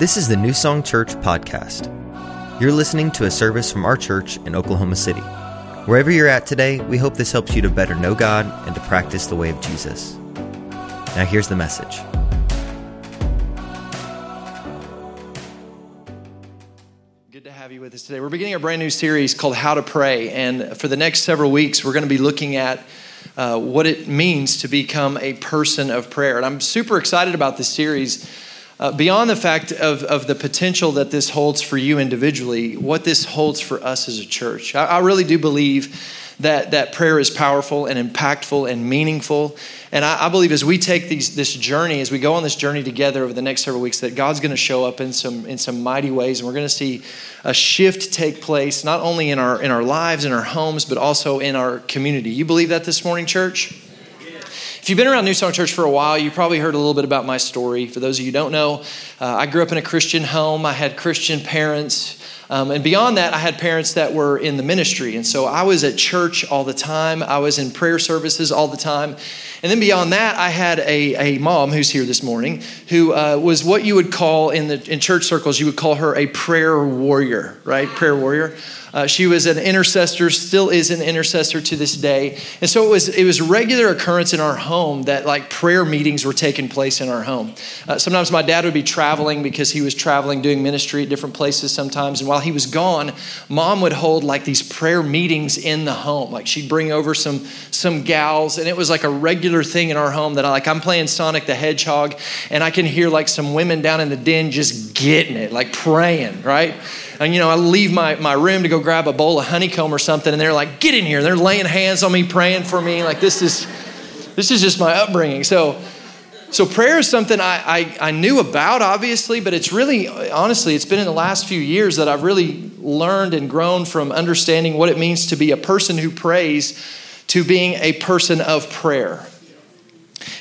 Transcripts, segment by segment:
This is the New Song Church podcast. You're listening to a service from our church in Oklahoma City. Wherever you're at today, we hope this helps you to better know God and to practice the way of Jesus. Now, here's the message. Good to have you with us today. We're beginning a brand new series called How to Pray. And for the next several weeks, we're going to be looking at uh, what it means to become a person of prayer. And I'm super excited about this series. Uh, beyond the fact of, of the potential that this holds for you individually, what this holds for us as a church. I, I really do believe that, that prayer is powerful and impactful and meaningful. And I, I believe as we take these, this journey, as we go on this journey together over the next several weeks, that God's going to show up in some, in some mighty ways. And we're going to see a shift take place, not only in our, in our lives, in our homes, but also in our community. You believe that this morning, church? If you've been around New Song Church for a while, you probably heard a little bit about my story. For those of you don't know, uh, I grew up in a Christian home. I had Christian parents. Um, and beyond that, I had parents that were in the ministry. And so I was at church all the time, I was in prayer services all the time. And then beyond that, I had a, a mom who's here this morning who uh, was what you would call in, the, in church circles, you would call her a prayer warrior, right? Prayer warrior. Uh, she was an intercessor, still is an intercessor to this day. And so it was, it was a regular occurrence in our home that like prayer meetings were taking place in our home. Uh, sometimes my dad would be traveling because he was traveling, doing ministry at different places sometimes. And while he was gone, mom would hold like these prayer meetings in the home. Like she'd bring over some, some gals, and it was like a regular thing in our home that I like, I'm playing Sonic the Hedgehog, and I can hear like some women down in the den just getting it, like praying, right? And, you know, I leave my, my room to go grab a bowl of honeycomb or something, and they're like, get in here. They're laying hands on me, praying for me. Like, this is, this is just my upbringing. So, so prayer is something I, I, I, knew about, obviously, but it's really, honestly, it's been in the last few years that I've really learned and grown from understanding what it means to be a person who prays to being a person of prayer.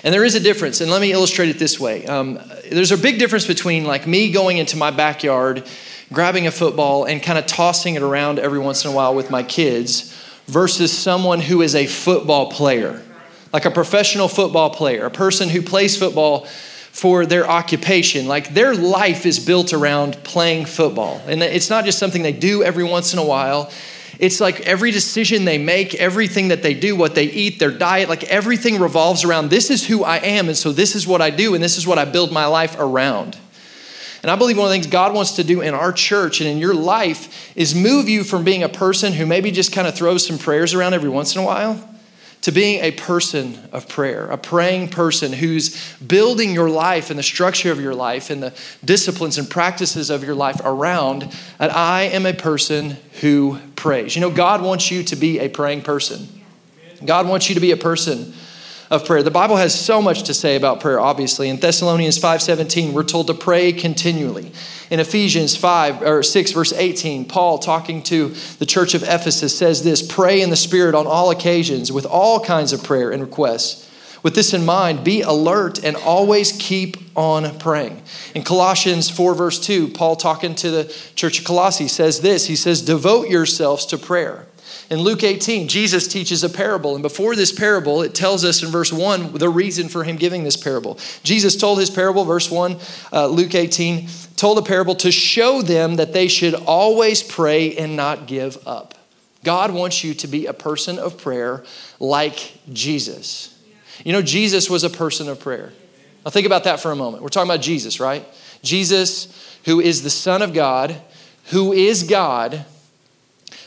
And there is a difference, and let me illustrate it this way. Um, there's a big difference between like me going into my backyard grabbing a football and kind of tossing it around every once in a while with my kids versus someone who is a football player, like a professional football player, a person who plays football for their occupation. Like their life is built around playing football. And it's not just something they do every once in a while. It's like every decision they make, everything that they do, what they eat, their diet, like everything revolves around this is who I am, and so this is what I do, and this is what I build my life around. And I believe one of the things God wants to do in our church and in your life is move you from being a person who maybe just kind of throws some prayers around every once in a while to being a person of prayer, a praying person who's building your life and the structure of your life and the disciplines and practices of your life around that I am a person who prays. You know, God wants you to be a praying person. God wants you to be a person of prayer. The Bible has so much to say about prayer, obviously. In Thessalonians 5:17, we're told to pray continually. In Ephesians 5 or 6, verse 18, Paul talking to the church of Ephesus says this: pray in the Spirit on all occasions with all kinds of prayer and requests. With this in mind, be alert and always keep on praying. In Colossians 4, verse 2, Paul talking to the church of Colossae says this He says, Devote yourselves to prayer. In Luke 18, Jesus teaches a parable. And before this parable, it tells us in verse 1 the reason for him giving this parable. Jesus told his parable, verse 1, uh, Luke 18, told a parable to show them that they should always pray and not give up. God wants you to be a person of prayer like Jesus. You know, Jesus was a person of prayer. Now, think about that for a moment. We're talking about Jesus, right? Jesus, who is the Son of God, who is God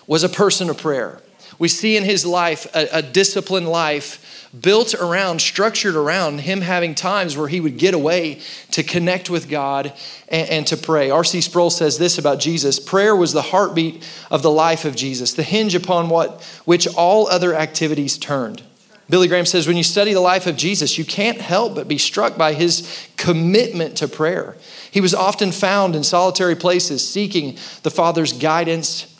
was a person of prayer. We see in his life a, a disciplined life built around, structured around him having times where he would get away to connect with God and, and, to pray. R.C. Sproul says this about Jesus prayer was the heartbeat of the life of Jesus, the hinge upon what, which all other activities turned. Billy Graham says, when you study the life of Jesus, you can't help but be struck by his commitment to prayer. He was often found in solitary places seeking the Father's guidance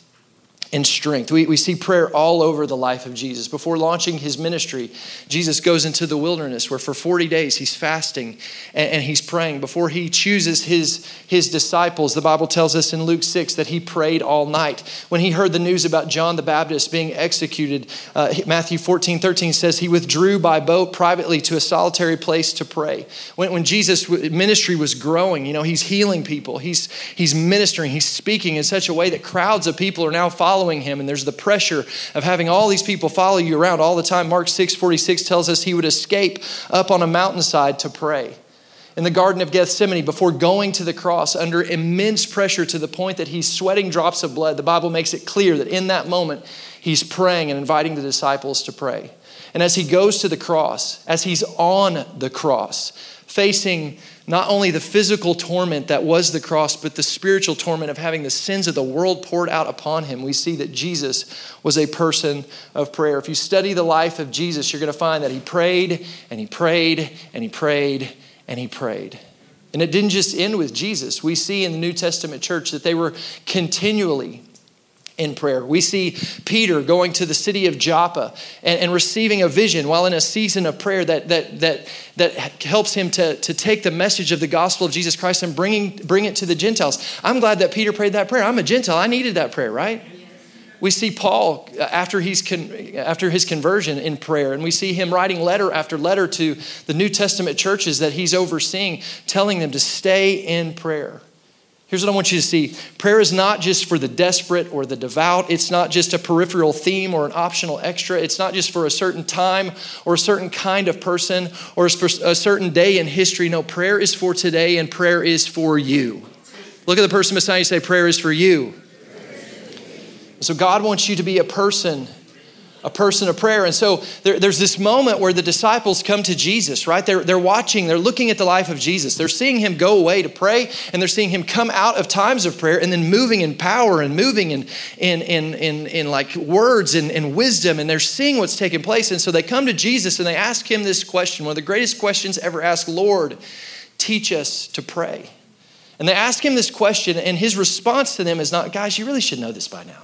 and strength. We, we see prayer all over the life of Jesus. Before launching his ministry, Jesus goes into the wilderness where for 40 days he's fasting and, and, he's praying. Before he chooses his, his disciples, the Bible tells us in Luke 6 that he prayed all night. When he heard the news about John the Baptist being executed, uh, Matthew 14 13 says he withdrew by boat privately to a solitary place to pray. When, when Jesus' ministry was growing, you know, he's healing people, he's, he's ministering, he's speaking in such a way that crowds of people are now following following him, and there's the pressure of having all these people follow you around all the time. Mark 6 46 tells us he would escape up on a mountainside to pray. In the Garden of Gethsemane, before going to the cross, under immense pressure to the point that he's sweating drops of blood, the Bible makes it clear that in that moment, he's praying and inviting the disciples to pray. And as he goes to the cross, as he's on the cross, facing not only the physical torment that was the cross, but the spiritual torment of having the sins of the world poured out upon him, we see that Jesus was a person of prayer. If you study the life of Jesus, you're going to find that he prayed and he prayed and he prayed and he prayed. And it didn't just end with Jesus. We see in the New Testament church that they were continually in prayer. We see Peter going to the city of Joppa and, and, receiving a vision while in a season of prayer that, that, that, that helps him to, to take the message of the gospel of Jesus Christ and bringing, bring it to the Gentiles. I'm glad that Peter prayed that prayer. I'm a Gentile. I needed that prayer, right? We see Paul uh, after, he's con, after his conversion in prayer, and we see him writing letter after letter to the New Testament churches that he's overseeing, telling them to stay in prayer. Here's what I want you to see prayer is not just for the desperate or the devout. It's not just a peripheral theme or an optional extra. It's not just for a certain time or a certain kind of person or a certain day in history. No, prayer is for today and prayer is for you. Look at the person beside you say, Prayer is for you. So God wants you to be a person a person of prayer. And so there, there's this moment where the disciples come to Jesus, right? They're, they're watching, they're looking at the life of Jesus. They're seeing him go away to pray, and they're seeing him come out of times of prayer and then moving in power and moving in, in, in, in, in like words and, and wisdom, and they're seeing what's taking place. And so they come to Jesus and they ask him this question, one of the greatest questions ever asked Lord, teach us to pray. And they ask him this question, and his response to them is not, guys, you really should know this by now.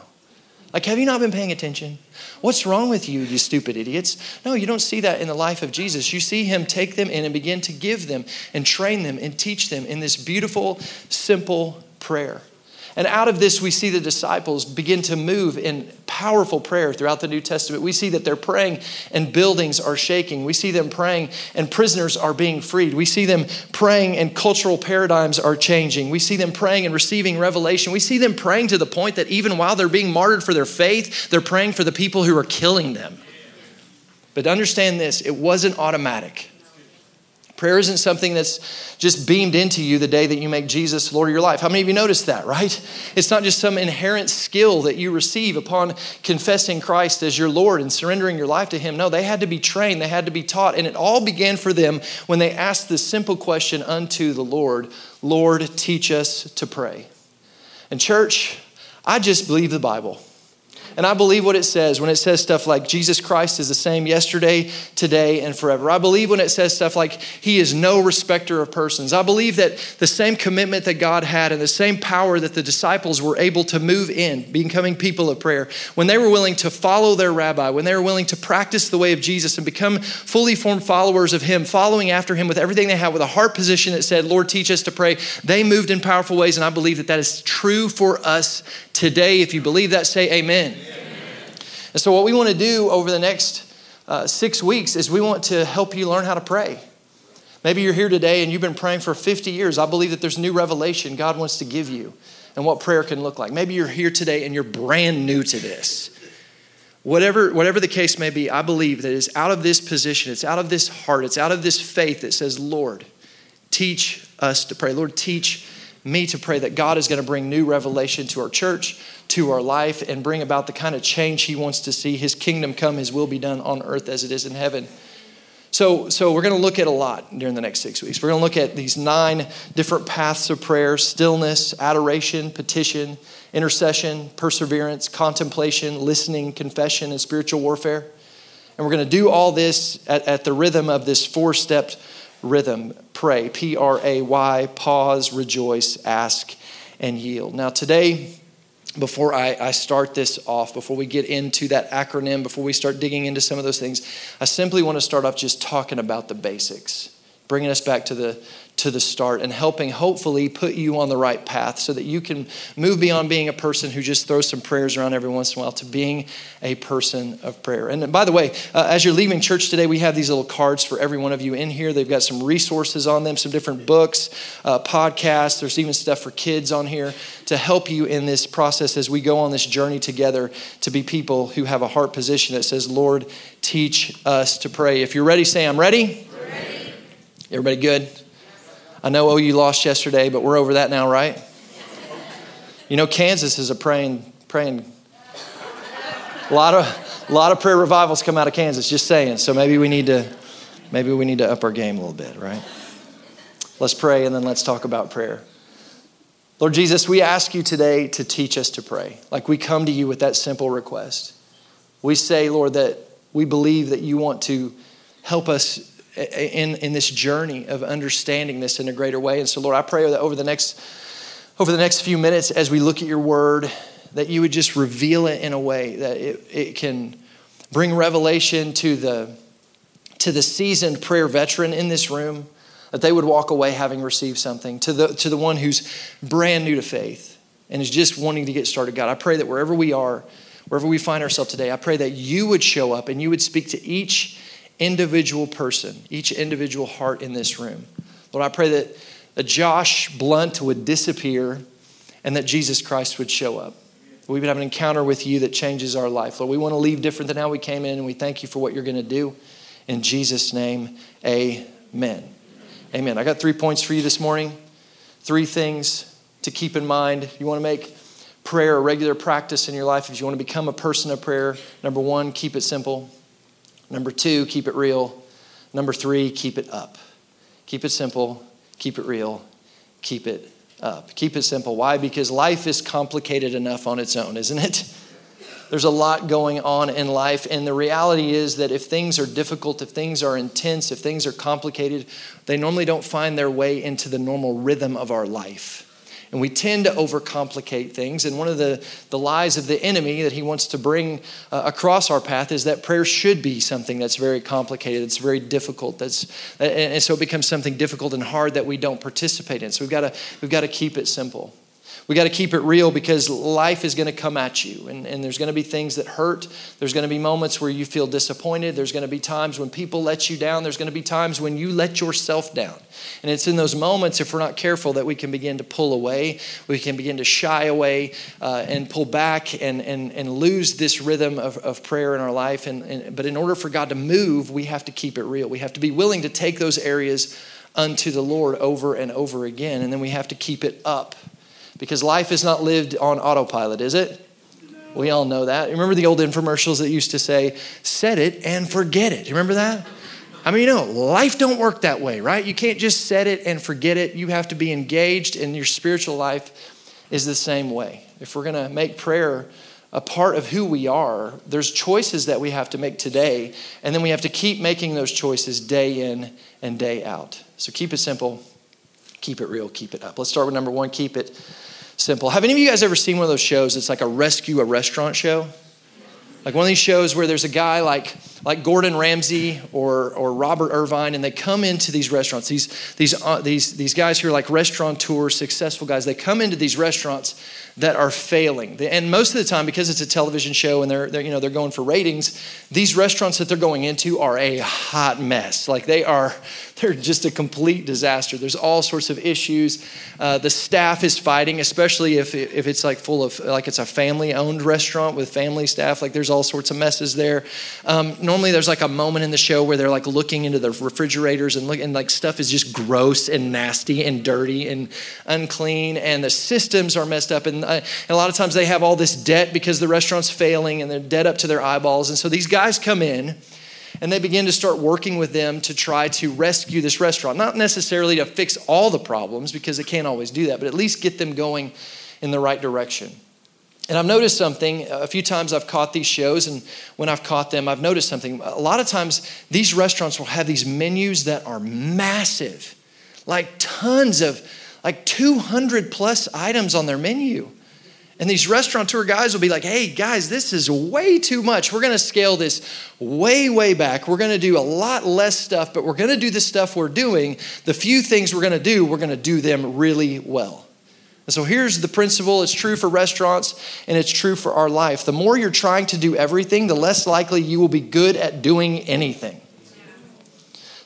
Like, have you not been paying attention? What's wrong with you, you stupid idiots? No, you don't see that in the life of Jesus. You see him take them in and begin to give them and train them and teach them in this beautiful, simple prayer. And out of this, we see the disciples begin to move in powerful prayer throughout the New Testament. We see that they're praying and buildings are shaking. We see them praying and prisoners are being freed. We see them praying and cultural paradigms are changing. We see them praying and receiving revelation. We see them praying to the point that even while they're being martyred for their faith, they're praying for the people who are killing them. But understand this it wasn't automatic. Prayer isn't something that's just beamed into you the day that you make Jesus Lord of your life. How many of you noticed that, right? It's not just some inherent skill that you receive upon confessing Christ as your Lord and surrendering your life to Him. No, they had to be trained, they had to be taught. And it all began for them when they asked this simple question unto the Lord Lord, teach us to pray. And, church, I just believe the Bible. And I believe what it says when it says stuff like Jesus Christ is the same yesterday, today, and forever. I believe when it says stuff like He is no respecter of persons. I believe that the same commitment that God had and the same power that the disciples were able to move in, becoming people of prayer, when they were willing to follow their rabbi, when they were willing to practice the way of Jesus and become fully formed followers of Him, following after Him with everything they had, with a heart position that said, Lord, teach us to pray, they moved in powerful ways. And I believe that that is true for us today. If you believe that, say amen. And so, what we want to do over the next uh, six weeks is we want to help you learn how to pray. Maybe you're here today and you've been praying for 50 years. I believe that there's new revelation God wants to give you and what prayer can look like. Maybe you're here today and you're brand new to this. Whatever, whatever the case may be, I believe that it's out of this position, it's out of this heart, it's out of this faith that says, Lord, teach us to pray. Lord, teach me to pray that God is going to bring new revelation to our church, to our life, and bring about the kind of change He wants to see. His kingdom come, His will be done on earth as it is in heaven. So, so we're going to look at a lot during the next six weeks. We're going to look at these nine different paths of prayer stillness, adoration, petition, intercession, perseverance, contemplation, listening, confession, and spiritual warfare. And we're going to do all this at, at the rhythm of this four step rhythm pray, P R A Y, pause, rejoice, ask, and yield. Now, today, before I, I, start this off, before we get into that acronym, before we start digging into some of those things, I simply want to start off just talking about the basics, bringing us back to the to the start and helping hopefully put you on the right path so that you can move beyond being a person who just throws some prayers around every once in a while to being a person of prayer. And by the way, uh, as you're leaving church today, we have these little cards for every one of you in here. They've got some resources on them, some different books, uh, podcasts. There's even stuff for kids on here to help you in this process as we go on this journey together to be people who have a heart position that says, Lord, teach us to pray. If you're ready, say, I'm ready. ready. Everybody good? I know oh, OU lost yesterday, but we're over that now, right? You know, Kansas is a praying, praying. A lot of, a lot of prayer revivals come out of Kansas. Just saying. So maybe we need to, maybe we need to up our game a little bit, right? Let's pray and then let's talk about prayer. Lord Jesus, we ask you today to teach us to pray. Like we come to you with that simple request. We say, Lord, that we believe that you want to help us in, in this journey of understanding this in a greater way. And so, Lord, I pray that over the next over the next few minutes as we look at your word, that you would just reveal it in a way that it, it can bring revelation to the to the seasoned prayer veteran in this room, that they would walk away having received something, to the to the one who's brand new to faith and is just wanting to get started. God, I pray that wherever we are, wherever we find ourselves today, I pray that you would show up and you would speak to each individual person, each individual heart in this room. Lord, I pray that, that Josh Blunt would disappear and that Jesus Christ would show up. We would have an encounter with you that changes our life. Lord, we want to leave different than how we came in, and we thank you for what you're going to do. In Jesus' name, amen. Amen. I got three points for you this morning. Three things to keep in mind. You want to make prayer a regular practice in your life. If you want to become a person of prayer, number one, keep it simple. Number two, keep it real. Number three, keep it up. Keep it simple, keep it real, keep it up. Keep it simple. Why? Because life is complicated enough on its own, isn't it? There's a lot going on in life, and the reality is that if things are difficult, if things are intense, if things are complicated, they normally don't find their way into the normal rhythm of our life. And we tend to overcomplicate things. And one of the, the lies of the enemy that he wants to bring uh, across our path is that prayer should be something that's very complicated, that's very difficult. That's, and, and so it becomes something difficult and hard that we don't participate in. So we've got to, we've got to keep it simple. We got to keep it real because life is going to come at you, and, and there's going to be things that hurt. There's going to be moments where you feel disappointed. There's going to be times when people let you down. There's going to be times when you let yourself down. And it's in those moments, if we're not careful, that we can begin to pull away. We can begin to shy away uh, and pull back and, and, and lose this rhythm of, of prayer in our life. And, and, but in order for God to move, we have to keep it real. We have to be willing to take those areas unto the Lord over and over again. And then we have to keep it up because life is not lived on autopilot, is it? We all know that. Remember the old infomercials that used to say, set it and forget it. You remember that? I mean, you know, life don't work that way, right? You can't just set it and forget it. You have to be engaged, and your spiritual life is the same way. If we're going to make prayer a part of who we are, there's choices that we have to make today, and then we have to keep making those choices day in and day out. So keep it simple, keep it real, keep it up. Let's start with number one keep it simple. Have any of you guys ever seen one of those shows? It's like a rescue a restaurant show. Like one of these shows where there's a guy like like Gordon Ramsay or or Robert Irvine, and they come into these restaurants. These these uh, these these guys who are like restaurateurs, successful guys. They come into these restaurants that are failing. And most of the time, because it's a television show and they're, they're, you know, they're going for ratings, these restaurants that they're going into are a hot mess. Like they are, they're just a complete disaster. There's all sorts of issues. Uh, the staff is fighting, especially if, if it's like full of, like it's a family owned restaurant with family staff. Like there's all sorts of messes there. Um, normally there's like a moment in the show where they're like looking into the refrigerators and look, and like stuff is just gross and nasty and dirty and unclean and the systems are messed up. And and a lot of times they have all this debt because the restaurant's failing and they're dead up to their eyeballs. And so these guys come in and they begin to start working with them to try to rescue this restaurant. Not necessarily to fix all the problems because they can't always do that, but at least get them going in the right direction. And I've noticed something a few times I've caught these shows, and when I've caught them, I've noticed something. A lot of times, these restaurants will have these menus that are massive, like tons of, like 200 plus items on their menu. And these restaurateur guys will be like, hey, guys, this is way too much. We're going to scale this way, way back. We're going to do a lot less stuff, but we're going to do the stuff we're doing. The few things we're going to do, we're going to do them really well. And so here's the principle it's true for restaurants and it's true for our life. The more you're trying to do everything, the less likely you will be good at doing anything.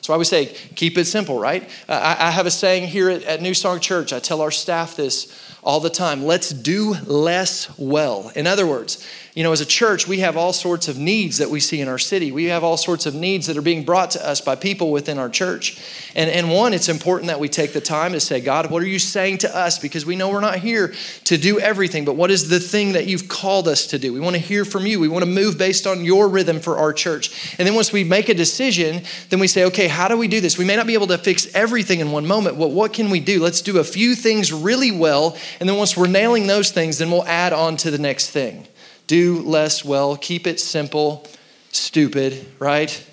So I would say, keep it simple, right? Uh, I, have a saying here at, at New Song Church. I tell our staff this all the time. Let's do less well. In other words, you know, as a church, we have all sorts of needs that we see in our city. We have all sorts of needs that are being brought to us by people within our church. And, and one, it's important that we take the time to say, God, what are you saying to us? Because we know we're not here to do everything, but what is the thing that you've called us to do? We want to hear from you. We want to move based on your rhythm for our church. And then once we make a decision, then we say, okay, how do we do this? We may not be able to fix everything in one moment, but what can we do? Let's do a few things really well. And then once we're nailing those things, then we'll add on to the next thing do less well, keep it simple, stupid, right?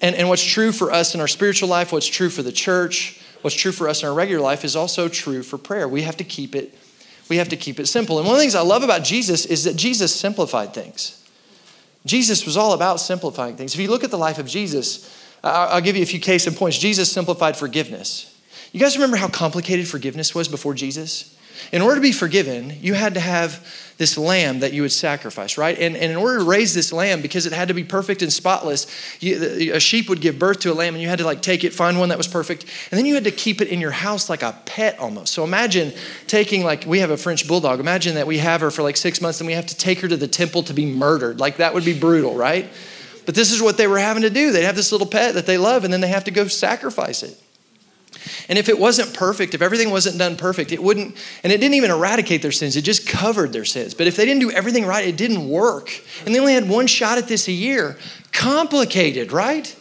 And, and what's true for us in our spiritual life, what's true for the church, what's true for us in our regular life is also true for prayer. We have to keep it, we have to keep it simple. And one of the things I love about Jesus is that Jesus simplified things. Jesus was all about simplifying things. If you look at the life of Jesus, I'll give you a few case in points. Jesus simplified forgiveness. You guys remember how complicated forgiveness was before Jesus? In order to be forgiven, you had to have this lamb that you would sacrifice, right? And, and in order to raise this lamb, because it had to be perfect and spotless, you, a sheep would give birth to a lamb and you had to like take it, find one that was perfect, and then you had to keep it in your house like a pet almost. So imagine taking, like, we have a French bulldog. Imagine that we have her for like six months and we have to take her to the temple to be murdered. Like, that would be brutal, right? But this is what they were having to do. They'd have this little pet that they love and then they have to go sacrifice it. And if it wasn't perfect, if everything wasn't done perfect, it wouldn't, and it didn't even eradicate their sins, it just covered their sins. But if they didn't do everything right, it didn't work. And they only had one shot at this a year. Complicated, right?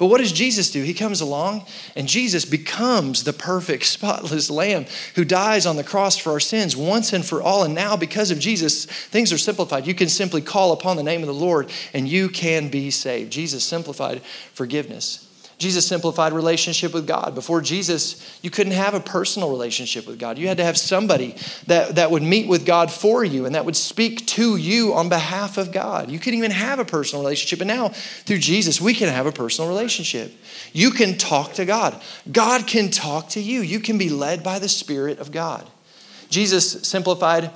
But what does Jesus do? He comes along and Jesus becomes the perfect, spotless lamb who dies on the cross for our sins once and for all. And now, because of Jesus, things are simplified. You can simply call upon the name of the Lord and you can be saved. Jesus simplified forgiveness. Jesus simplified relationship with God. Before Jesus, you couldn't have a personal relationship with God. You had to have somebody that, that would meet with God for you and that would speak to you on behalf of God. You couldn't even have a personal relationship. And now, through Jesus, we can have a personal relationship. You can talk to God, God can talk to you. You can be led by the Spirit of God. Jesus simplified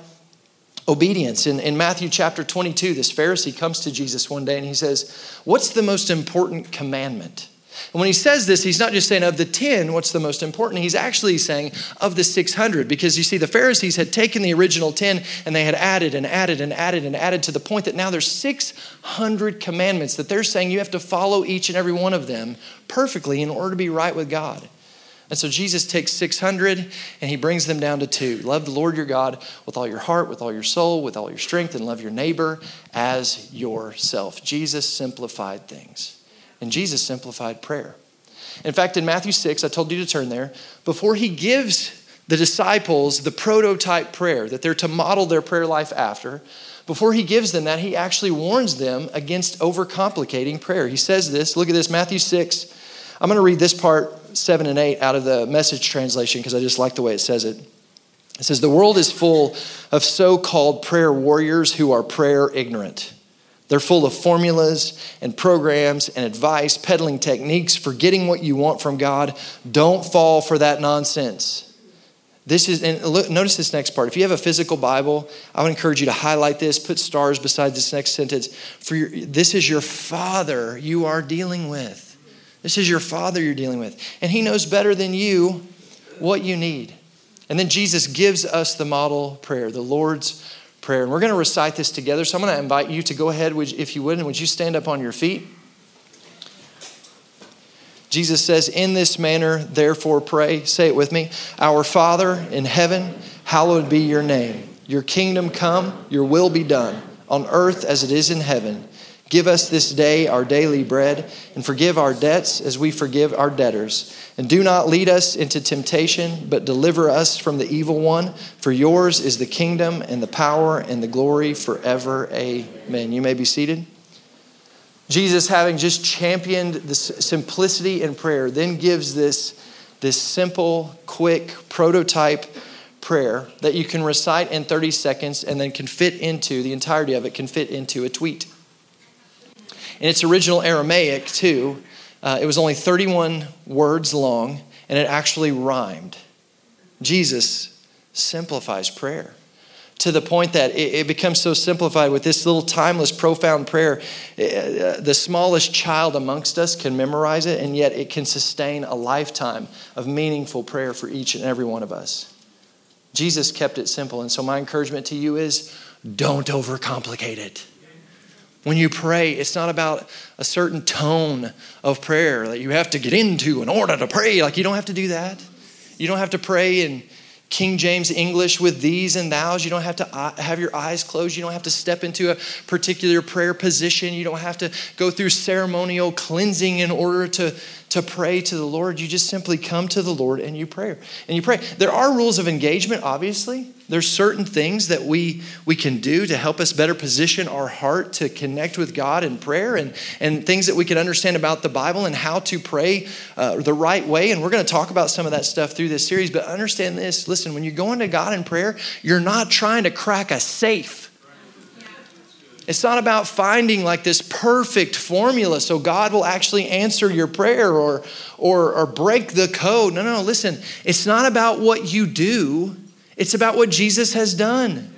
obedience. In, in Matthew chapter 22, this Pharisee comes to Jesus one day and he says, What's the most important commandment? And when he says this, he's not just saying of the 10, what's the most important? He's actually saying of the 600, because you see, the Pharisees had taken the original 10 and they had added and added and added and added to the point that now there's 600 commandments that they're saying you have to follow each and every one of them perfectly in order to be right with God. And so Jesus takes 600 and he brings them down to two. Love the Lord your God with all your heart, with all your soul, with all your strength, and love your neighbor as yourself. Jesus simplified things. And Jesus simplified prayer. In fact, in Matthew 6, I told you to turn there, before he gives the disciples the prototype prayer that they're to model their prayer life after, before he gives them that, he actually warns them against overcomplicating prayer. He says this, look at this, Matthew 6. I'm going to read this part, 7 and 8, out of the message translation because I just like the way it says it. It says, The world is full of so called prayer warriors who are prayer ignorant. They're full of formulas and programs and advice, peddling techniques for getting what you want from God. Don't fall for that nonsense. This is, and look, notice this next part. If you have a physical Bible, I would encourage you to highlight this, put stars beside this next sentence. For your, this is your Father you are dealing with. This is your Father you're dealing with. And He knows better than you what you need. And then Jesus gives us the model prayer, the Lord's prayer. And we're going to recite this together. So I'm going to invite you to go ahead, if you would, and would you stand up on your feet? Jesus says, In this manner, therefore, pray. Say it with me. Our Father in heaven, hallowed be your name. Your kingdom come, your will be done, on earth as it is in heaven. Give us this day our daily bread, and forgive our debts as we forgive our debtors. And do not lead us into temptation, but deliver us from the evil one. For yours is the kingdom, and the power, and the glory forever. Amen. You may be seated. Jesus, having just championed the simplicity in prayer, then gives this, this simple, quick prototype prayer that you can recite in 30 seconds and then can fit into the entirety of it can fit into a tweet. In its original Aramaic, too, uh, it was only 31 words long and it actually rhymed. Jesus simplifies prayer to the point that it, it, becomes so simplified with this little timeless, profound prayer. Uh, the smallest child amongst us can memorize it, and yet it can sustain a lifetime of meaningful prayer for each and every one of us. Jesus kept it simple, and so my encouragement to you is don't overcomplicate it. When you pray, it's not about a certain tone of prayer that you have to get into in order to pray. Like, you don't have to do that. You don't have to pray in King James English with these and thous. You don't have to uh, have your eyes closed. You don't have to step into a particular prayer position. You don't have to go through ceremonial cleansing in order to, to pray to the Lord. You just simply come to the Lord and you pray. And you pray. There are rules of engagement, obviously. There's certain things that we, we can do to help us better position our heart to connect with God in prayer and, and things that we can understand about the Bible and how to pray uh, the right way. And we're going to talk about some of that stuff through this series. But understand this listen, when you're going to God in prayer, you're not trying to crack a safe. It's not about finding like this perfect formula so God will actually answer your prayer or, or, or break the code. No, no, no, listen. It's not about what you do, it's about what Jesus has done.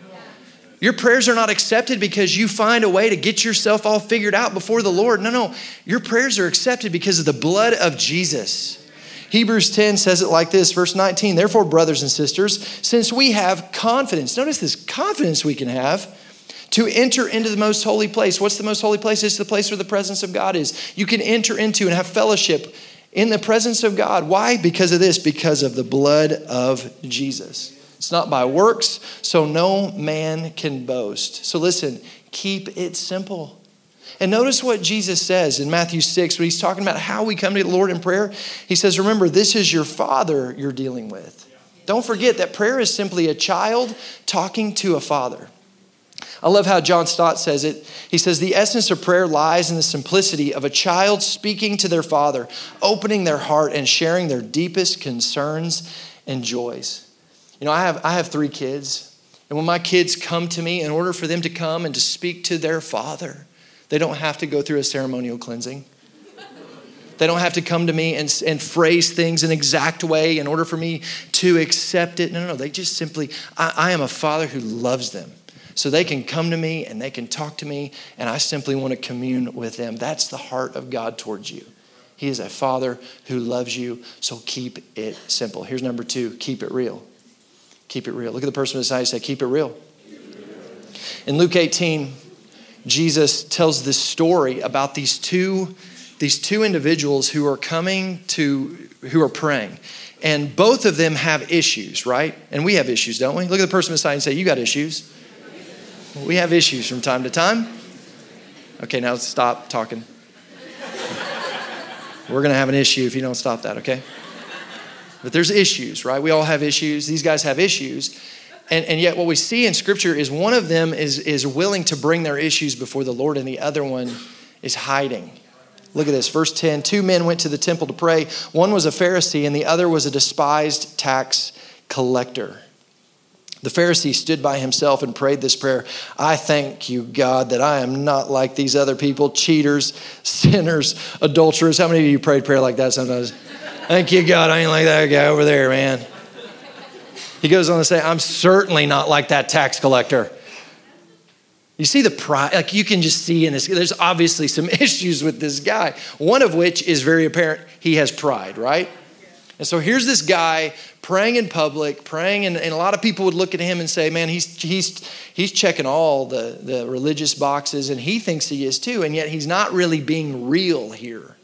Your prayers are not accepted because you find a way to get yourself all figured out before the Lord. No, no. Your prayers are accepted because of the blood of Jesus. Hebrews 10 says it like this, verse 19. Therefore, brothers and sisters, since we have confidence, notice this confidence we can have to enter into the most holy place. What's the most holy place? It's the place where the presence of God is. You can enter into and have fellowship in the presence of God. Why? Because of this, because of the blood of Jesus. It's not by works, so no man can boast. So listen, keep it simple. And notice what Jesus says in Matthew 6 when he's talking about how we come to the Lord in prayer. He says, Remember, this is your Father you're dealing with. Don't forget that prayer is simply a child talking to a father. I love how John Stott says it. He says, The essence of prayer lies in the simplicity of a child speaking to their father, opening their heart and sharing their deepest concerns and joys. You know, I have, I have three kids, and when my kids come to me, in order for them to come and to speak to their father, they don't have to go through a ceremonial cleansing. They don't have to come to me and, and phrase things an exact way in order for me to accept it. No, no, no. They just simply, I, I am a father who loves them so they can come to me and they can talk to me, and I simply want to commune with them. That's the heart of God towards you. He is a father who loves you, so keep it simple. Here's number two keep it real. Keep it real. Look at the person beside you say, Keep it real. In Luke 18, Jesus tells this story about these two, these two individuals who are coming to, who are praying. And both of them have issues, right? And we have issues, don't we? Look at the person beside you and say, You got issues. We have issues from time to time. Okay, now stop talking. We're going to have an issue if you don't stop that, okay? But there's issues, right? We all have issues. These guys have issues. And, and yet, what we see in Scripture is one of them is, is willing to bring their issues before the Lord, and the other one is hiding. Look at this, verse 10. Two men went to the temple to pray. One was a Pharisee, and the other was a despised tax collector. The Pharisee stood by himself and prayed this prayer I thank you, God, that I am not like these other people cheaters, sinners, adulterers. How many of you prayed prayer like that sometimes? Thank you, God, I ain't like that guy over there, man. He goes on to say, I'm certainly not like that tax collector. You see the pride, like you can just see in this, there's obviously some issues with this guy, one of which is very apparent. He has pride, right? And so here's this guy praying in public, praying, and, and, a lot of people would look at him and say, man, he's, he's, he's checking all the, the religious boxes, and he thinks he is too, and yet he's not really being real here.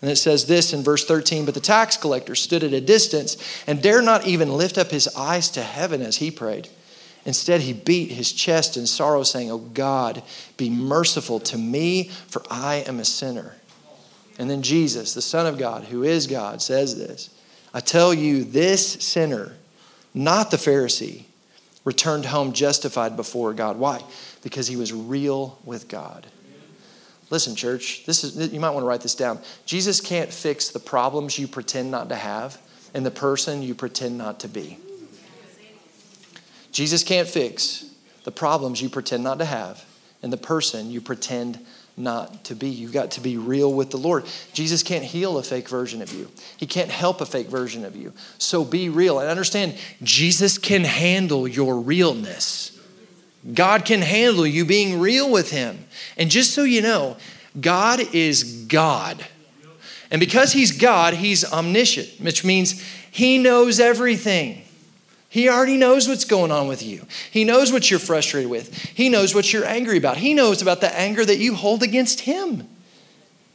And it says this in verse 13 But the tax collector stood at a distance and dared not even lift up his eyes to heaven as he prayed. Instead, he beat his chest in sorrow, saying, Oh God, be merciful to me, for I am a sinner. And then Jesus, the Son of God, who is God, says this I tell you, this sinner, not the Pharisee, returned home justified before God. Why? Because he was real with God. Listen, church, this is you might want to write this down. Jesus can't fix the problems you pretend not to have and the person you pretend not to be. Jesus can't fix the problems you pretend not to have and the person you pretend not to be. You've got to be real with the Lord. Jesus can't heal a fake version of you, He can't help a fake version of you. So be real and understand Jesus can handle your realness. God can handle you being real with Him. And just so you know, God is God. And because He's God, He's omniscient, which means He knows everything. He already knows what's going on with you. He knows what you're frustrated with. He knows what you're angry about. He knows about the anger that you hold against Him.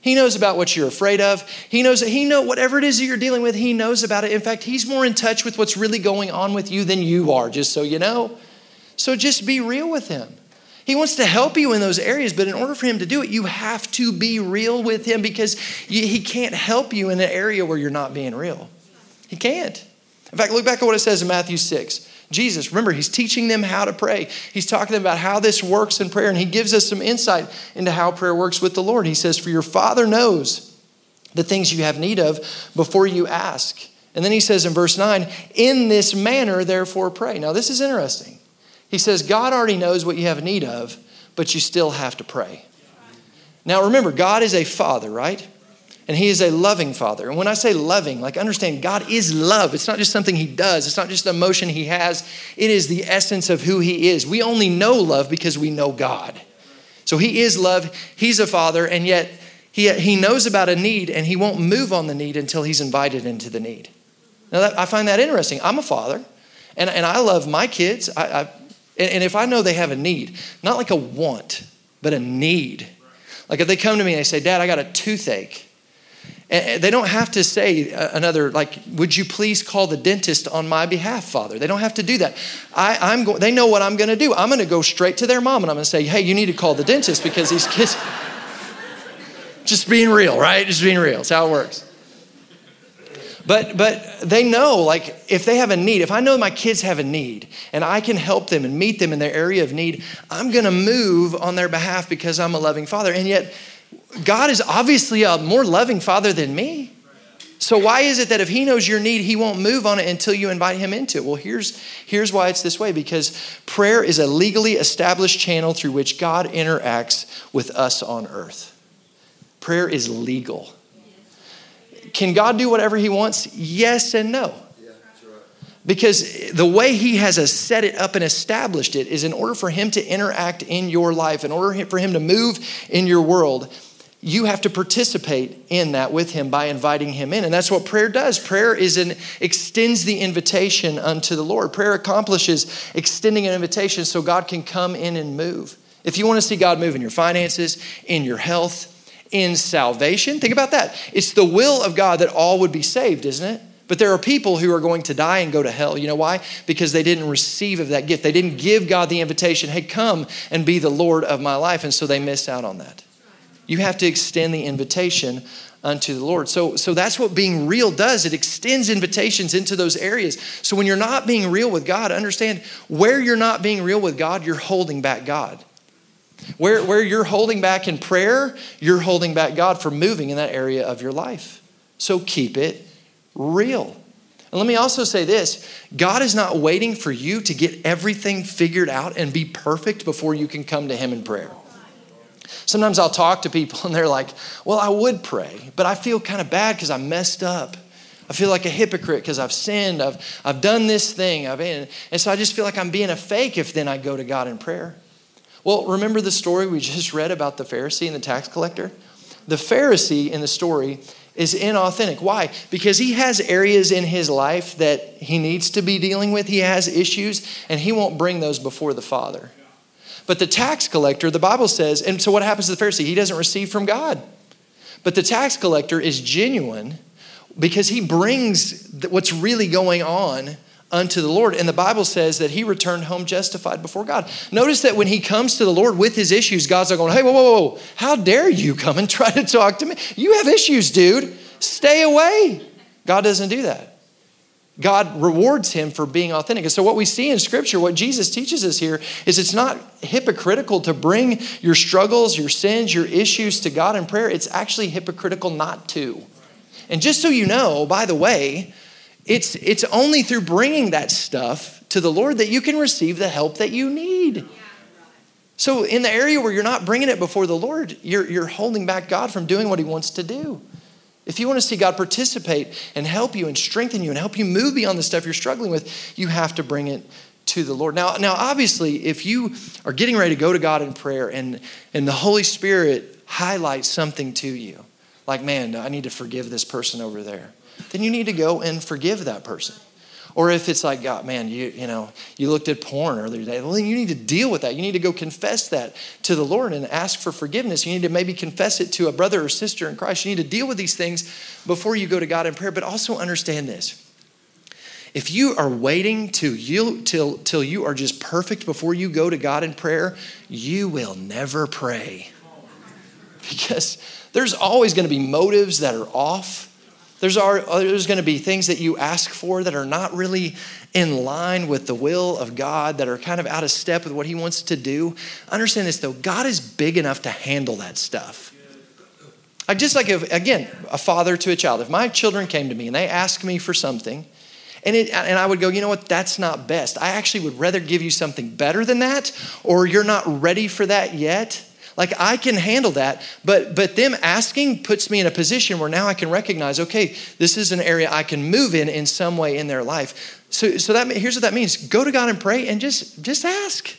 He knows about what you're afraid of. He knows that he know whatever it is that you're dealing with, he knows about it. In fact, he's more in touch with what's really going on with you than you are, just so you know. So just be real with him. He wants to help you in those areas, but in order for him to do it, you have to be real with him because he can't help you in an area where you're not being real. He can't. In fact, look back at what it says in Matthew 6. Jesus, remember, he's teaching them how to pray. He's talking about how this works in prayer, and he gives us some insight into how prayer works with the Lord. He says, For your Father knows the things you have need of before you ask. And then he says in verse 9, In this manner, therefore, pray. Now, this is interesting. He says, God already knows what you have need of, but you still have to pray. Now, remember, God is a father, right? And he is a loving father. And when I say loving, like understand God is love. It's not just something he does, it's not just an emotion he has, it is the essence of who he is. We only know love because we know God. So he is love, he's a father, and yet he, he knows about a need and he won't move on the need until he's invited into the need. Now, that, I find that interesting. I'm a father, and, and I love my kids. I, I, and if I know they have a need, not like a want, but a need. Like if they come to me and they say, Dad, I got a toothache they don't have to say uh, another, like, would you please call the dentist on my behalf, Father? They don't have to do that. I, am go- they know what I'm going to do. I'm going to go straight to their mom and I'm going to say, hey, you need to call the dentist because these kids. Just being real, right? Just being real. That's how it works. But but they know like if they have a need, if I know my kids have a need and I can help them and meet them in their area of need, I'm going to move on their behalf because I'm a loving father. And yet God is obviously a more loving father than me. So why is it that if he knows your need, he won't move on it until you invite him into it? Well, here's, here's why it's this way because prayer is a legally established channel through which God interacts with us on earth. Prayer is legal. Can God do whatever he wants? Yes and no. Because the way he has set it up and established it is in order for him to interact in your life, in order for him to move in your world, you have to participate in that with him by inviting him in and that's what prayer does prayer is an extends the invitation unto the lord prayer accomplishes extending an invitation so god can come in and move if you want to see god move in your finances in your health in salvation think about that it's the will of god that all would be saved isn't it but there are people who are going to die and go to hell. You know why? Because they didn't receive of that gift. They didn't give God the invitation, hey, come and be the Lord of my life. And so they miss out on that. You have to extend the invitation unto the Lord. So, so that's what being real does. It extends invitations into those areas. So when you're not being real with God, understand where you're not being real with God, you're holding back God. Where, where you're holding back in prayer, you're holding back God from moving in that area of your life. So keep it real. And let me also say this God is not waiting for you to get everything figured out and be perfect before you can come to Him in prayer. Sometimes I'll talk to people and they're like, Well, I would pray, but I feel kind of bad because I messed up. I feel like a hypocrite because I've sinned. I've, I've done this thing. I've, and so I just feel like I'm being a fake if then I go to God in prayer. Well, remember the story we just read about the Pharisee and the tax collector? The Pharisee in the story is inauthentic. Why? Because he has areas in his life that he needs to be dealing with. He has issues, and he won't bring those before the Father. But the tax collector, the Bible says, and so what happens to the Pharisee? He doesn't receive from God. But the tax collector is genuine because he brings what's really going on unto the Lord. And the Bible says that he returned home justified before God. Notice that when he comes to the Lord with his issues, God's not going, hey, whoa, whoa, whoa, how dare you come and try to talk to me? You have issues, dude. Stay away. God doesn't do that. God rewards him for being authentic. And so, what we see in Scripture, what Jesus teaches us here, is it's not hypocritical to bring your struggles, your sins, your issues to God in prayer. It's actually hypocritical not to. And just so you know, by the way, it's, it's only through bringing that stuff to the Lord that you can receive the help that you need. So, in the area where you're not bringing it before the Lord, you're, you're holding back God from doing what He wants to do. If you want to see God participate and help you and strengthen you and help you move beyond the stuff you're struggling with, you have to bring it to the Lord. Now, now obviously, if you are getting ready to go to God in prayer and, and the Holy Spirit highlights something to you, like, man, I need to forgive this person over there, then you need to go and forgive that person. Or if it's like, God, man, you, you know, you looked at porn earlier today, well, then you need to deal with that. You need to go confess that to the Lord and ask for forgiveness. You need to maybe confess it to a brother or sister in Christ. You need to deal with these things before you go to God in prayer. But also understand this. If you are waiting to you till, till you are just perfect before you go to God in prayer, you will never pray. Because there's always going to be motives that are off there's, are, uh, there's going to be things that you ask for that are not really in line with the will of God, that are kind of out of step with what He wants to do. Understand this though God is big enough to handle that stuff. Like just like if, again, a father to a child. If my children came to me and they asked me for something, and, it, and I would go, you know what, that's not best. I actually would rather give you something better than that, or you're not ready for that yet like I can handle that, but but them asking puts me in a position where now I can recognize, okay, this is an area I can move in in some way in their life. So so that here's what that means: go to God and pray and just just ask.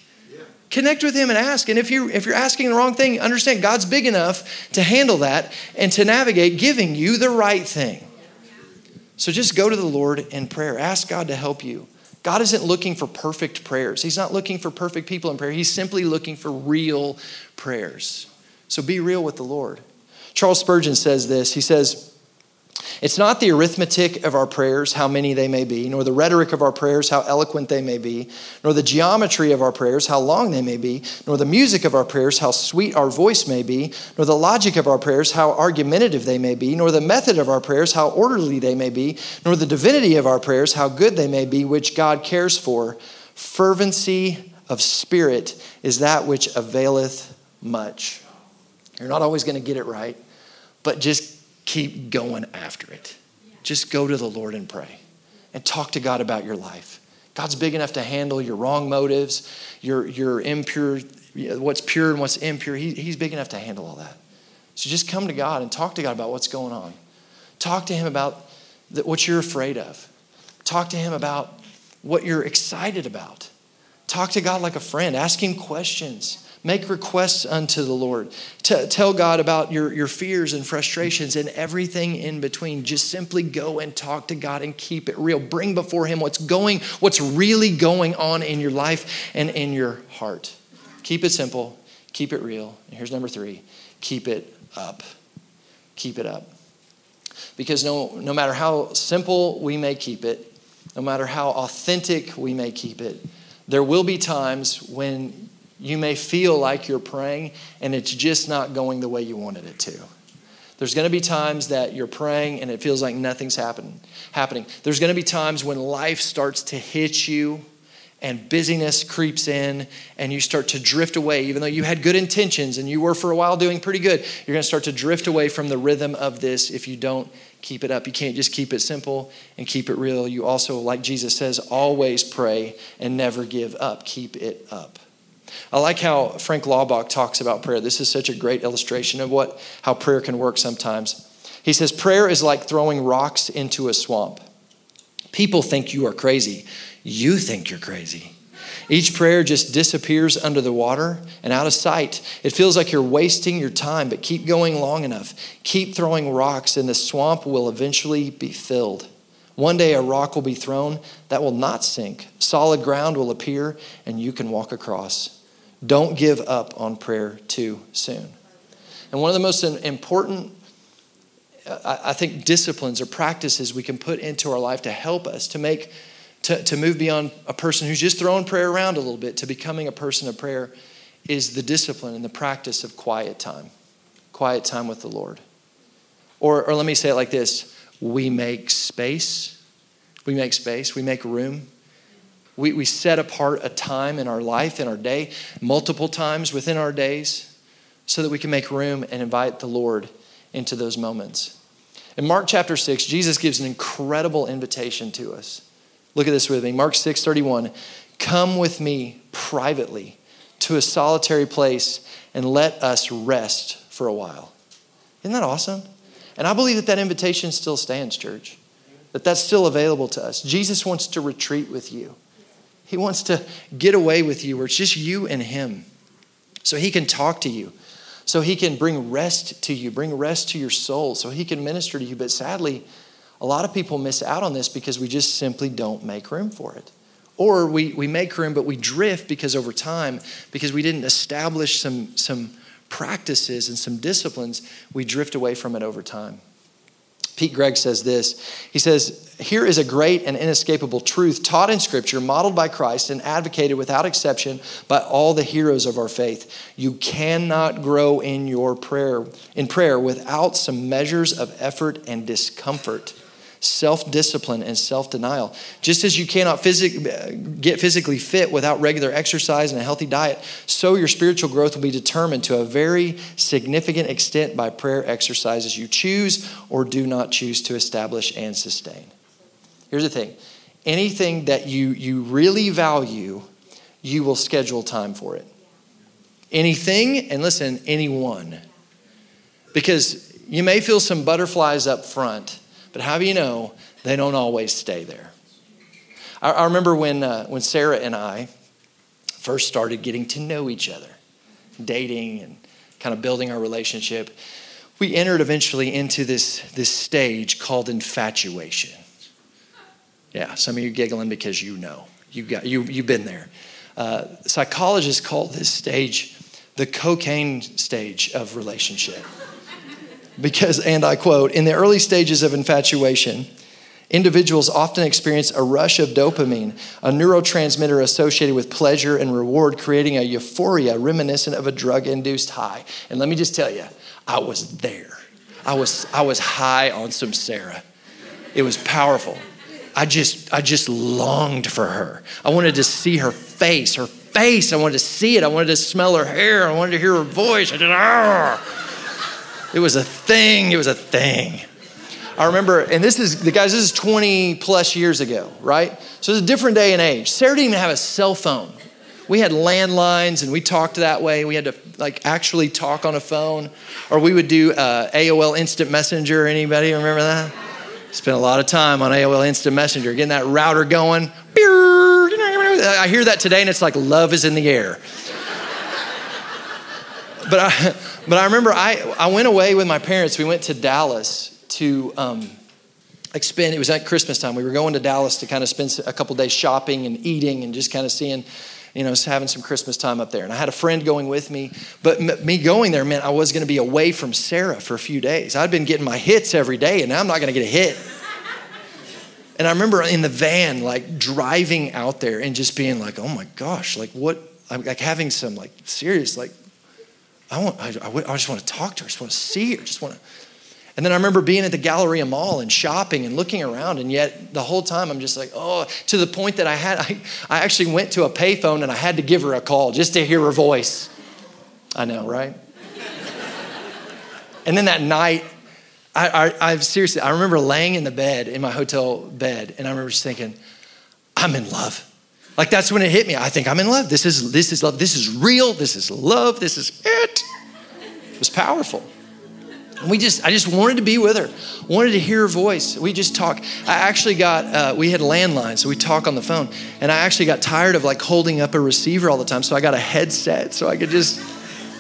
Connect with him and ask. And if you if you're asking the wrong thing, understand God's big enough to handle that and to navigate giving you the right thing. So just go to the Lord in prayer. Ask God to help you. God isn't looking for perfect prayers. He's not looking for perfect people in prayer. He's simply looking for real prayers. So be real with the Lord. Charles Spurgeon says this. He says, it's not the arithmetic of our prayers, how many they may be, nor the rhetoric of our prayers, how eloquent they may be, nor the geometry of our prayers, how long they may be, nor the music of our prayers, how sweet our voice may be, nor the logic of our prayers, how argumentative they may be, nor the method of our prayers, how orderly they may be, nor the divinity of our prayers, how good they may be, which God cares for. Fervency of spirit is that which availeth much. You're not always going to get it right, but just keep going after it. Just go to the Lord and pray and talk to God about your life. God's big enough to handle your wrong motives, your, your impure, what's pure and what's impure. He, he's big enough to handle all that. So just come to God and talk to God about what's going on. Talk to Him about what you're afraid of. Talk to Him about what you're excited about. Talk to God like a friend. Ask Him questions. Make requests unto the Lord. T- tell God about your, your fears and frustrations and everything in between. Just simply go and talk to God and keep it real. Bring before Him what's going, what's really going on in your life and in your heart. Keep it simple, keep it real. And here's number three keep it up. Keep it up. Because no, no matter how simple we may keep it, no matter how authentic we may keep it, there will be times when you may feel like you're praying and it's just not going the way you wanted it to. There's going to be times that you're praying and it feels like nothing's happen, happening. There's going to be times when life starts to hit you and busyness creeps in and you start to drift away. Even though you had good intentions and you were for a while doing pretty good, you're going to start to drift away from the rhythm of this if you don't keep it up. You can't just keep it simple and keep it real. You also, like Jesus says, always pray and never give up. Keep it up. I like how Frank Laubach talks about prayer. This is such a great illustration of what how prayer can work sometimes. He says prayer is like throwing rocks into a swamp. People think you are crazy. You think you're crazy. Each prayer just disappears under the water and out of sight. It feels like you're wasting your time, but keep going long enough. Keep throwing rocks, and the swamp will eventually be filled. One day a rock will be thrown that will not sink. Solid ground will appear, and you can walk across. Don't give up on prayer too soon. And one of the most important, uh, I think, disciplines or practices we can put into our life to help us to make, to, to move beyond a person who's just throwing prayer around a little bit to becoming a person of prayer is the discipline and the practice of quiet time, quiet time with the Lord. Or, or let me say it like this we make space. We make space, we make room we, we set apart a time in our life, in our day, multiple times within our days, so that we can make room and invite the Lord into those moments. In Mark chapter 6, Jesus gives an incredible invitation to us Look at this with me. Mark 6 31. Come with me privately to a solitary place and let us rest for a while. Isn't that awesome? And I believe that that invitation still stands, church, that that's still available to us. Jesus wants to retreat with you, He wants to get away with you where it's just you and Him so He can talk to you, so He can bring rest to you, bring rest to your soul, so He can minister to you. But sadly, a lot of people miss out on this because we just simply don't make room for it. Or we, we make room, but we drift because over time, because we didn't establish some, some practices and some disciplines, we drift away from it over time. Pete Greig says this. He says, Here is a great and inescapable truth taught in Scripture, modeled by Christ, and advocated without exception by all the heroes of our faith. You cannot grow in your prayer, in prayer without some measures of effort and discomfort self discipline, and self denial. Just as you cannot phys- get physically fit without regular exercise and a healthy diet, so your spiritual growth will be determined to a very significant extent by prayer exercises you choose or do not choose to establish and sustain. Here's the thing anything that you, you really value, you will schedule time for it. Anything, and listen, anyone. Because you may feel some butterflies up front but how do you know they don't always stay there? I, I remember when, uh, when Sarah and I first started getting to know each other, dating and kind of building our relationship, we entered eventually into this, this stage called infatuation. Yeah, some of you giggling because you know. You got, you, you've been there. Uh, psychologists call this stage the cocaine stage of relationship. Because, and I quote, in the early stages of infatuation, individuals often experience a rush of dopamine, a neurotransmitter associated with pleasure and reward, creating a euphoria reminiscent of a drug induced high. And let me just tell you, I was there. I was, I was high on some Sarah. It was powerful. I just, I just longed for her. I wanted to see her face, her face. I wanted to see it. I wanted to smell her hair. I wanted to hear her voice. I did, ah. It was a thing. It was a thing. I remember, and this is, the guys, this is 20 plus years ago, right? So it's a different day and age. Sarah didn't even have a cell phone. We had landlines and we talked that way. We had to like actually talk on a phone, or we would do uh, AOL Instant Messenger. Anybody remember that? Spent a lot of time on AOL Instant Messenger, getting that router going. I hear that today and it's like love is in the air. But I, but I remember I, I went away with my parents. We went to Dallas to um, expend, it was at Christmas time. We were going to Dallas to kind of spend a couple days shopping and eating and just kind of seeing, you know, having some Christmas time up there. And I had a friend going with me, but m- me going there meant I was going to be away from Sarah for a few days. I'd been getting my hits every day, and now I'm not going to get a hit. And I remember in the van, like driving out there and just being like, oh my gosh, like what, like having some like serious, like I, want, I, I, I just want to talk to her. I just want to see her. I Just want to. And then I remember being at the Galleria Mall and shopping and looking around, and yet the whole time I'm just like, oh, to the point that I had, I, I actually went to a payphone and I had to give her a call just to hear her voice. I know, right? and then that night, I, I, I seriously, I remember laying in the bed, in my hotel bed, and I remember just thinking, I'm in love. Like that's when it hit me. I think I'm in love. This is this is love. This is real. This is love. This is it. It was powerful. And we just, I just wanted to be with her, wanted to hear her voice. We just talk. I actually got, uh, we had landlines, so we talk on the phone. And I actually got tired of like holding up a receiver all the time, so I got a headset so I could just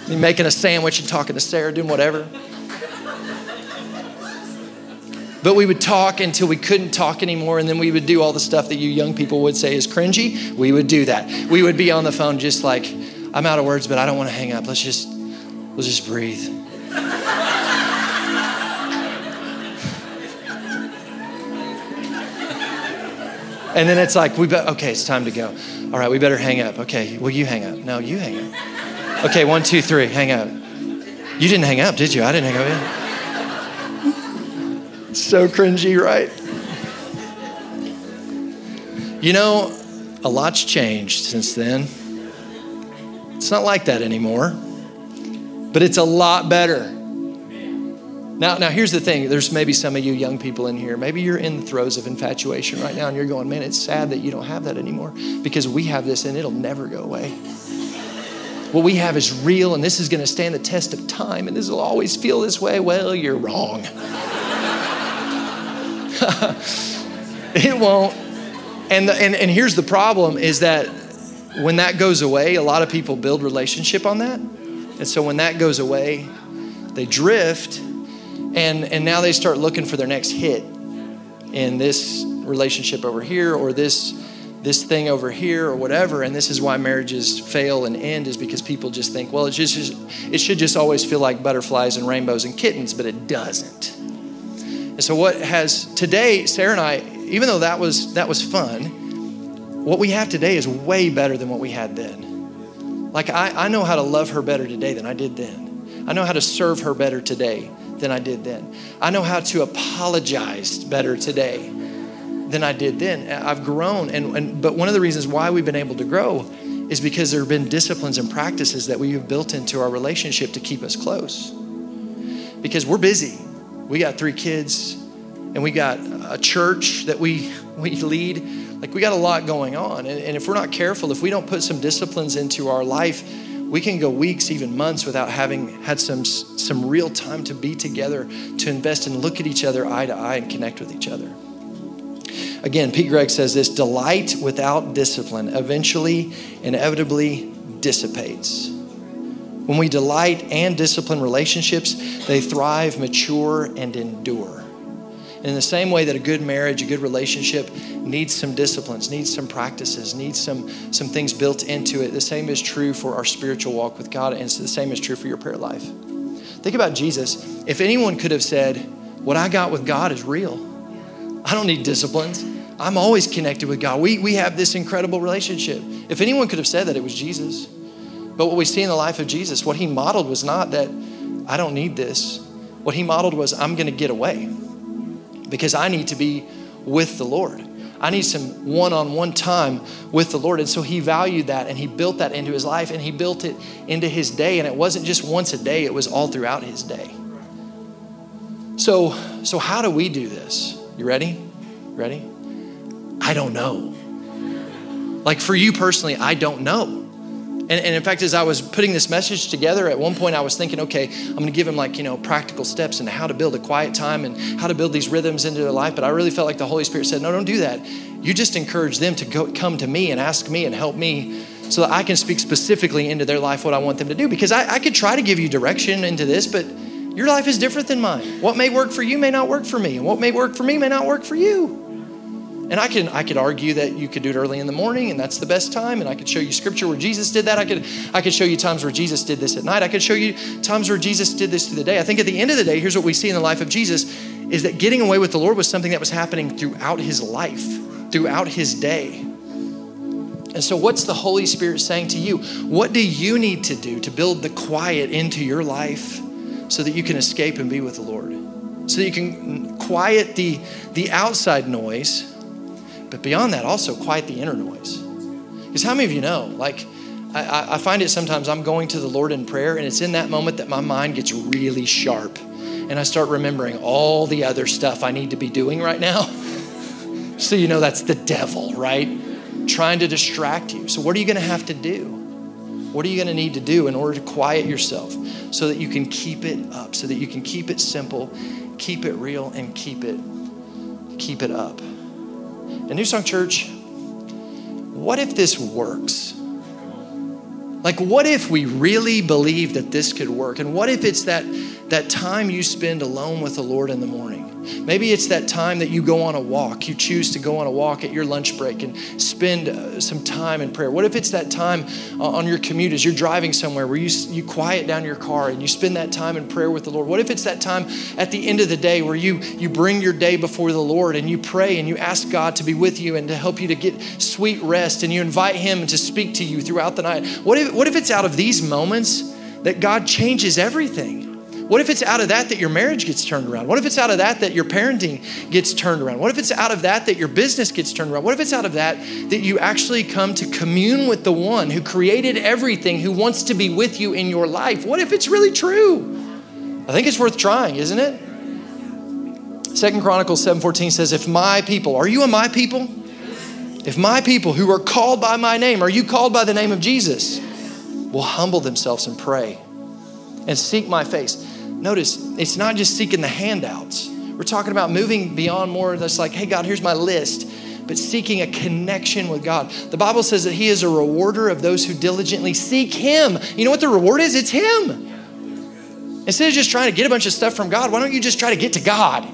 be making a sandwich and talking to Sarah, doing whatever. But we would talk until we couldn't talk anymore, and then we would do all the stuff that you young people would say is cringy. We would do that. We would be on the phone just like, I'm out of words, but I don't want to hang up. Let's just, let's just breathe. And then it's like, we be- okay, it's time to go. All right, we better hang up. Okay, well, you hang up. No, you hang up. Okay, one, two, three, hang up. You didn't hang up, did you? I didn't hang up. So cringy, right? You know, a lot's changed since then. It's not like that anymore, but it's a lot better. Now, now here's the thing. There's maybe some of you young people in here. Maybe you're in the throes of infatuation right now, and you're going, "Man, it's sad that you don't have that anymore." Because we have this, and it'll never go away. What we have is real, and this is going to stand the test of time, and this will always feel this way. Well, you're wrong. it won't. And, the, and and here's the problem: is that when that goes away, a lot of people build relationship on that, and so when that goes away, they drift and and now they start looking for their next hit in this relationship over here or this this thing over here or whatever. And this is why marriages fail and end is because people just think well it just it should just always feel like butterflies and rainbows and kittens but it doesn't and so what has today sarah and i even though that was that was fun what we have today is way better than what we had then like i, I know how to love her better today than i did then i know how to serve her better today than I did then. I know how to apologize better today than I did then. I've grown, and, and but one of the reasons why we've been able to grow is because there have been disciplines and practices that we have built into our relationship to keep us close. Because we're busy. We got three kids, and we got a church that we we lead. Like we got a lot going on, and, and if we're not careful, if we don't put some disciplines into our life we can go weeks, even months, without having had some, some real time to be together, to invest and look at each other eye to eye and connect with each other. Again, Pete Greig says this delight without discipline eventually, inevitably dissipates. When we delight and discipline relationships, they thrive, mature, and endure. In the same way that a good marriage, a good relationship needs some disciplines, needs some practices, needs some, some things built into it, the same is true for our spiritual walk with God, and the same is true for your prayer life. Think about Jesus. If anyone could have said, What I got with God is real, I don't need disciplines. I'm always connected with God. We, we have this incredible relationship. If anyone could have said that, it was Jesus. But what we see in the life of Jesus, what he modeled was not that I don't need this. What he modeled was I'm going to get away because I need to be with the Lord. I need some one on one time with the Lord. And so he valued that and he built that into his life and he built it into his day. And it wasn't just once a day, it was all throughout his day. So, so how do we do this? You ready? Ready? I don't know. Like for you personally, I don't know. And, and, in fact, as I was putting this message together, at one point I was thinking, okay, I'm going to give him like, you know, practical steps into how to build a quiet time and how to build these rhythms into their life. But I really felt like the Holy Spirit said, no, don't do that. You just encourage them to go, come to me and ask me and help me so that I can speak specifically into their life what I want them to do. Because I, I could try to give you direction into this, but your life is different than mine. What may work for you may not work for me, and what may work for me may not work for you. And I can I could argue that you could do it early in the morning and that's the best time. And I could show you scripture where Jesus did that. I could I could show you times where Jesus did this at night. I could show you times where Jesus did this through the day. I think at the end of the day, here's what we see in the life of Jesus is that getting away with the Lord was something that was happening throughout his life, throughout his day. And so, what's the Holy Spirit saying to you? What do you need to do to build the quiet into your life so that you can escape and be with the Lord? So that you can quiet the, the outside noise but beyond that, also quiet the inner noise. Because how many of you know, like, I, I, find it sometimes I'm going to the Lord in prayer, and it's in that moment that my mind gets really sharp. And I start remembering all the other stuff I need to be doing right now. so you know that's the devil, right? Trying to distract you. So, what are you going to have to do? What are you going to need to do in order to quiet yourself so that you can keep it up, so that you can keep it simple, keep it real, and keep it keep it up? And New Song Church, what if this works? Like, what if we really believe that this could work? And what if it's that, that time you spend alone with the Lord in the morning? Maybe it's that time that you go on a walk. You choose to go on a walk at your lunch break and spend uh, some time in prayer. What if it's that time uh, on your commute as you're driving somewhere where you, you quiet down your car and you spend that time in prayer with the Lord? What if it's that time at the end of the day where you, you bring your day before the Lord and you pray and you ask God to be with you and to help you to get sweet rest and you invite Him to speak to you throughout the night? What if, what if it's out of these moments that God changes everything? What if it's out of that that your marriage gets turned around? What if it's out of that that your parenting gets turned around? What if it's out of that that your business gets turned around? What if it's out of that that you actually come to commune with the one who created everything, who wants to be with you in your life? What if it's really true? I think it's worth trying, isn't it? Second Chronicles 7:14 says, If my people, are you a my people? If my people who are called by my name, are you called by the name of Jesus? Will humble themselves and pray and seek my face. Notice, it's not just seeking the handouts. We're talking about moving beyond more that's like, hey, God, here's my list, but seeking a connection with God. The Bible says that He is a rewarder of those who diligently seek Him. You know what the reward is? It's Him. Instead of just trying to get a bunch of stuff from God, why don't you just try to get to God?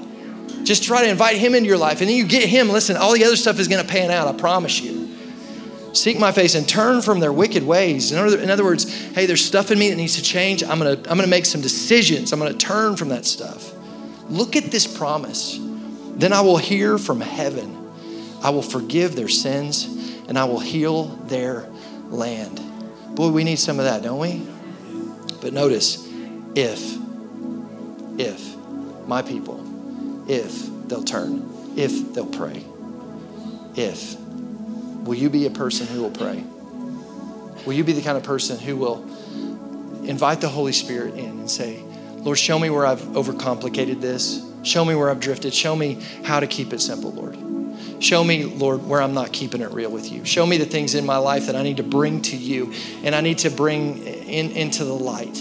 Just try to invite Him into your life, and then you get Him. Listen, all the other stuff is going to pan out, I promise you. Seek my face and turn from their wicked ways. In other, in other words, hey, there's stuff in me that needs to change. I'm to I'm to make some decisions. I'm to turn from that stuff. Look at this promise. Then I will hear from heaven. I will forgive their sins and I will heal their land. Boy, we need some of that, don't we? But notice, if, if my people, if they'll turn, if they'll pray, if. Will you be a person who will pray? Will you be the kind of person who will invite the Holy Spirit in and say, Lord, show me where I've overcomplicated this. Show me where I've drifted. Show me how to keep it simple, Lord. Show me, Lord, where I'm not keeping it real with you. Show me the things in my life that I need to bring to you and I need to bring in, into the light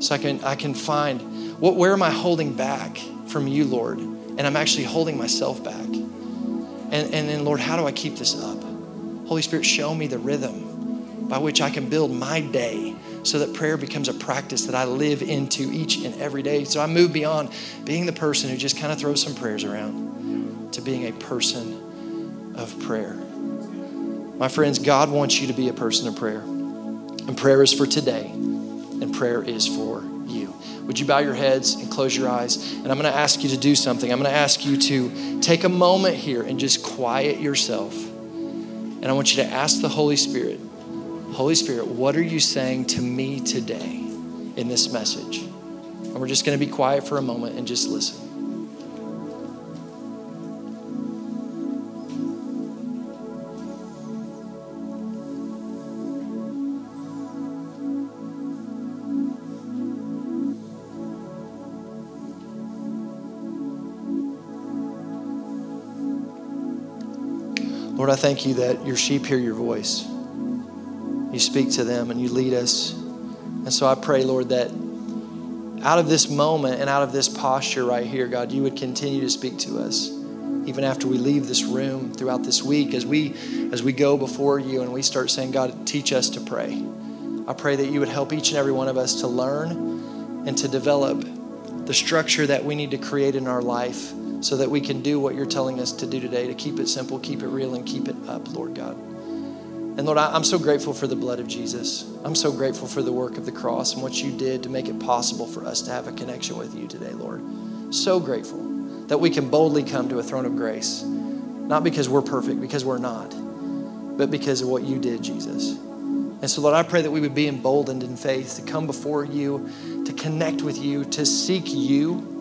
so I can, I can find what, where am I holding back from you, Lord? And I'm actually holding myself back. And, and then, Lord, how do I keep this up? Holy Spirit, show me the rhythm by which I can build my day so that prayer becomes a practice that I live into each and every day. So I move beyond being the person who just kind of throws some prayers around to being a person of prayer. My friends, God wants you to be a person of prayer. And prayer is for today, and prayer is for you. Would you bow your heads and close your eyes? And I'm going to ask you to do something. I'm going to ask you to take a moment here and just quiet yourself. And I want you to ask the Holy Spirit, Holy Spirit, what are you saying to me today in this message? And we're just going to be quiet for a moment and just listen. Lord, I thank you that your sheep hear your voice. You speak to them and you lead us. And so I pray, Lord, that out of this moment and out of this posture right here, God, you would continue to speak to us even after we leave this room throughout this week as we as we go before you and we start saying god teach us to pray i pray that you would help each and every one of us to learn and to develop the structure that we need to create in our life so that we can do what you're telling us to do today to keep it simple, keep it real, and keep it up, Lord God. And Lord, I'm so grateful for the blood of Jesus. I'm so grateful for the work of the cross and what you did to make it possible for us to have a connection with you today, Lord. So grateful that we can boldly come to a throne of grace, not because we're perfect, because we're not, but because of what you did, Jesus. And so, Lord, I pray that we would be emboldened in faith to come before you, to connect with you, to seek you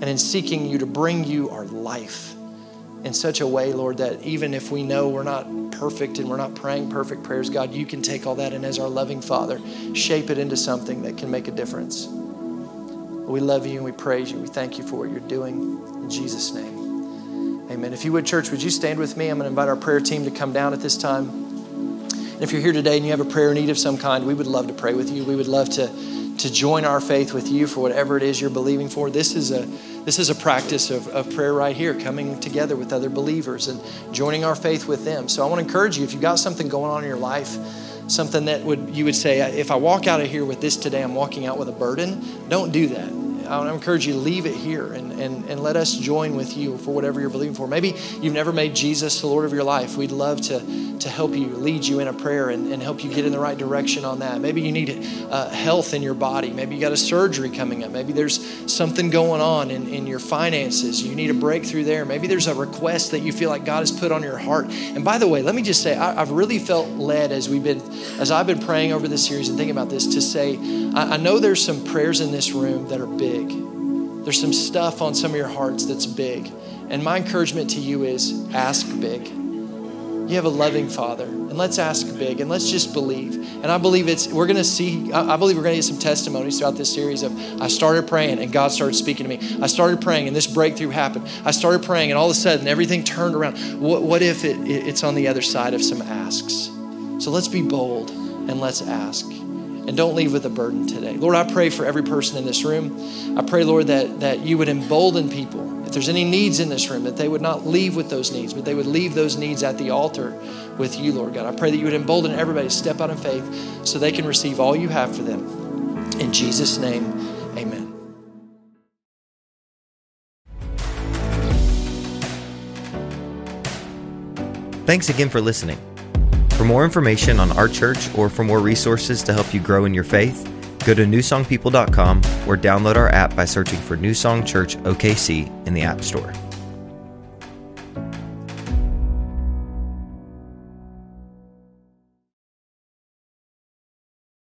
and in seeking you to bring you our life in such a way, Lord, that even if we know we're not perfect and we're not praying perfect prayers, God, you can take all that and as our loving Father, shape it into something that can make a difference. We love you and we praise you. We thank you for what you're doing. In Jesus' name, amen. If you would, church, would you stand with me? I'm going to invite our prayer team to come down at this time. And if you're here today and you have a prayer need of some kind, we would love to pray with you. We would love to, to join our faith with you for whatever it is you're believing for. This is a this is a practice of, of prayer right here, coming together with other believers and joining our faith with them. So I want to encourage you if you've got something going on in your life, something that would you would say, if I walk out of here with this today, I'm walking out with a burden. Don't do that. I want to encourage you to leave it here and, and, and let us join with you for whatever you're believing for. Maybe you've never made Jesus the Lord of your life. We'd love to, to help you, lead you in a prayer and, and help you get in the right direction on that. Maybe you need uh, health in your body. Maybe you got a surgery coming up. Maybe there's something going on in, in your finances. You need a breakthrough there. Maybe there's a request that you feel like God has put on your heart. And by the way, let me just say, I, have really felt led as we've been, as I've been praying over this series and thinking about this, to say, I, I know there's some prayers in this room that are big big. There's some stuff on some of your hearts that's big. And my encouragement to you is ask big. You have a loving Father. And let's ask big and let's just believe. And I believe it's, we're going to see, I believe we're going to get some testimonies throughout this series of I started praying and God started speaking to me. I started praying and this breakthrough happened. I started praying and all of a sudden everything turned around. What, what if it, it's on the other side of some asks? So let's be bold and let's ask. And don't leave with a burden today. Lord, I pray for every person in this room. I pray, Lord, that, that you would embolden people. If there's any needs in this room, that they would not leave with those needs, but they would leave those needs at the altar with you, Lord God. I pray that you would embolden everybody to step out in faith so they can receive all you have for them. In Jesus' name, amen. Thanks again for listening. For more information on our church or for more resources to help you grow in your faith, go to newsongpeople.com or download our app by searching for New Song Church OKC in the App Store.